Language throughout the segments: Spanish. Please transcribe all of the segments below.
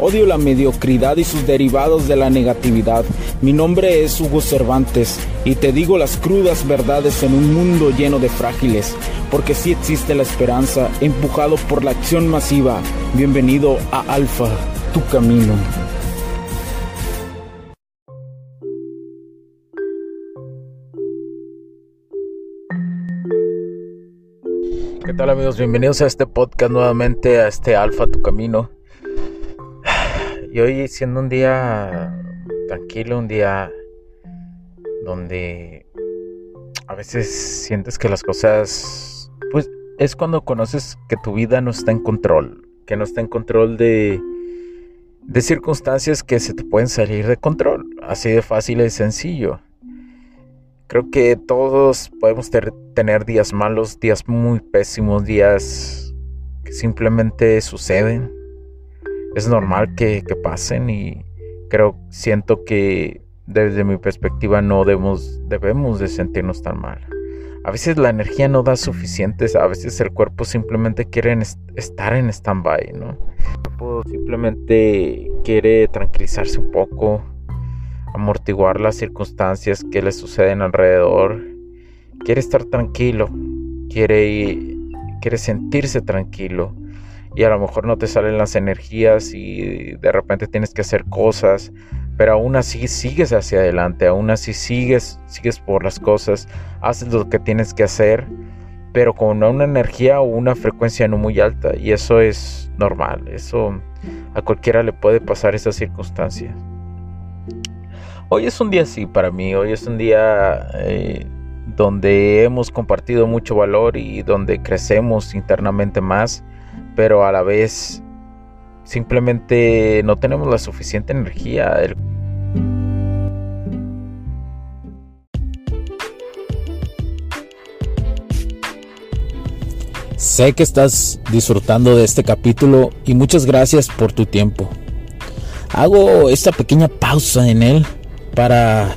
Odio la mediocridad y sus derivados de la negatividad. Mi nombre es Hugo Cervantes y te digo las crudas verdades en un mundo lleno de frágiles, porque sí existe la esperanza, empujado por la acción masiva. Bienvenido a Alfa, tu camino. ¿Qué tal amigos? Bienvenidos a este podcast nuevamente, a este Alfa, tu camino. Y hoy siendo un día tranquilo, un día donde a veces sientes que las cosas, pues es cuando conoces que tu vida no está en control, que no está en control de, de circunstancias que se te pueden salir de control, así de fácil y sencillo. Creo que todos podemos tener días malos, días muy pésimos, días que simplemente suceden es normal que, pasen y creo, siento que desde mi perspectiva no debemos, debemos de sentirnos tan mal. A veces la energía no da suficientes, a veces el cuerpo simplemente quiere estar en stand-by, ¿no? El cuerpo simplemente quiere tranquilizarse un poco, amortiguar las circunstancias que le suceden alrededor, quiere estar tranquilo, quiere, quiere sentirse tranquilo y a lo mejor no te salen las energías y de repente tienes que hacer cosas, pero aún así sigues hacia adelante, aún así sigues, sigues por las cosas, haces lo que tienes que hacer, pero con una energía o una frecuencia no muy alta y eso es normal, eso a cualquiera le puede pasar esa circunstancia. Hoy es un día así para mí, hoy es un día eh, donde hemos compartido mucho valor y donde crecemos internamente más pero a la vez simplemente no tenemos la suficiente energía. Sé que estás disfrutando de este capítulo y muchas gracias por tu tiempo. Hago esta pequeña pausa en él para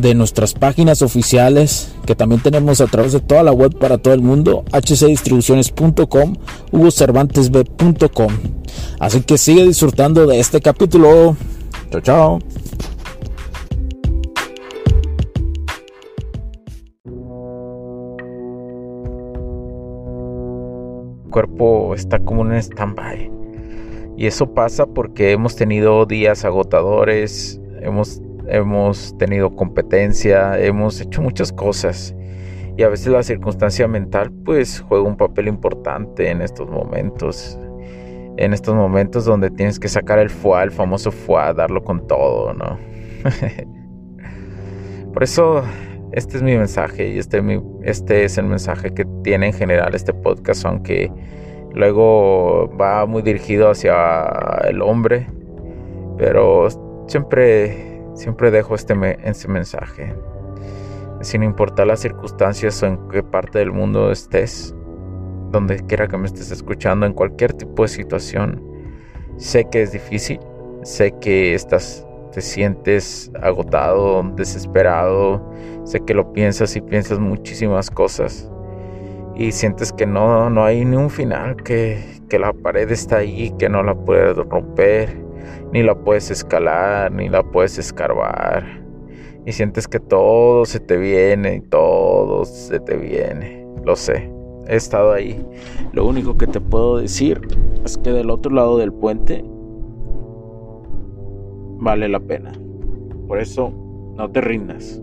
de nuestras páginas oficiales que también tenemos a través de toda la web para todo el mundo, hcdistribuciones.com, hugocervantesb.com. Así que sigue disfrutando de este capítulo. Chao, chao. El cuerpo está como en stand-by. Y eso pasa porque hemos tenido días agotadores, hemos hemos tenido competencia, hemos hecho muchas cosas y a veces la circunstancia mental pues juega un papel importante en estos momentos. En estos momentos donde tienes que sacar el fuá, el famoso fuá, darlo con todo, ¿no? Por eso este es mi mensaje y este, este es el mensaje que tiene en general este podcast, aunque luego va muy dirigido hacia el hombre, pero siempre Siempre dejo este, este mensaje. Sin importar las circunstancias o en qué parte del mundo estés, donde quiera que me estés escuchando, en cualquier tipo de situación, sé que es difícil, sé que estás, te sientes agotado, desesperado, sé que lo piensas y piensas muchísimas cosas y sientes que no, no hay ni un final, que, que la pared está ahí, que no la puedes romper ni la puedes escalar, ni la puedes escarbar. Y sientes que todo se te viene y todo se te viene. Lo sé, he estado ahí. Lo único que te puedo decir es que del otro lado del puente vale la pena. Por eso, no te rindas.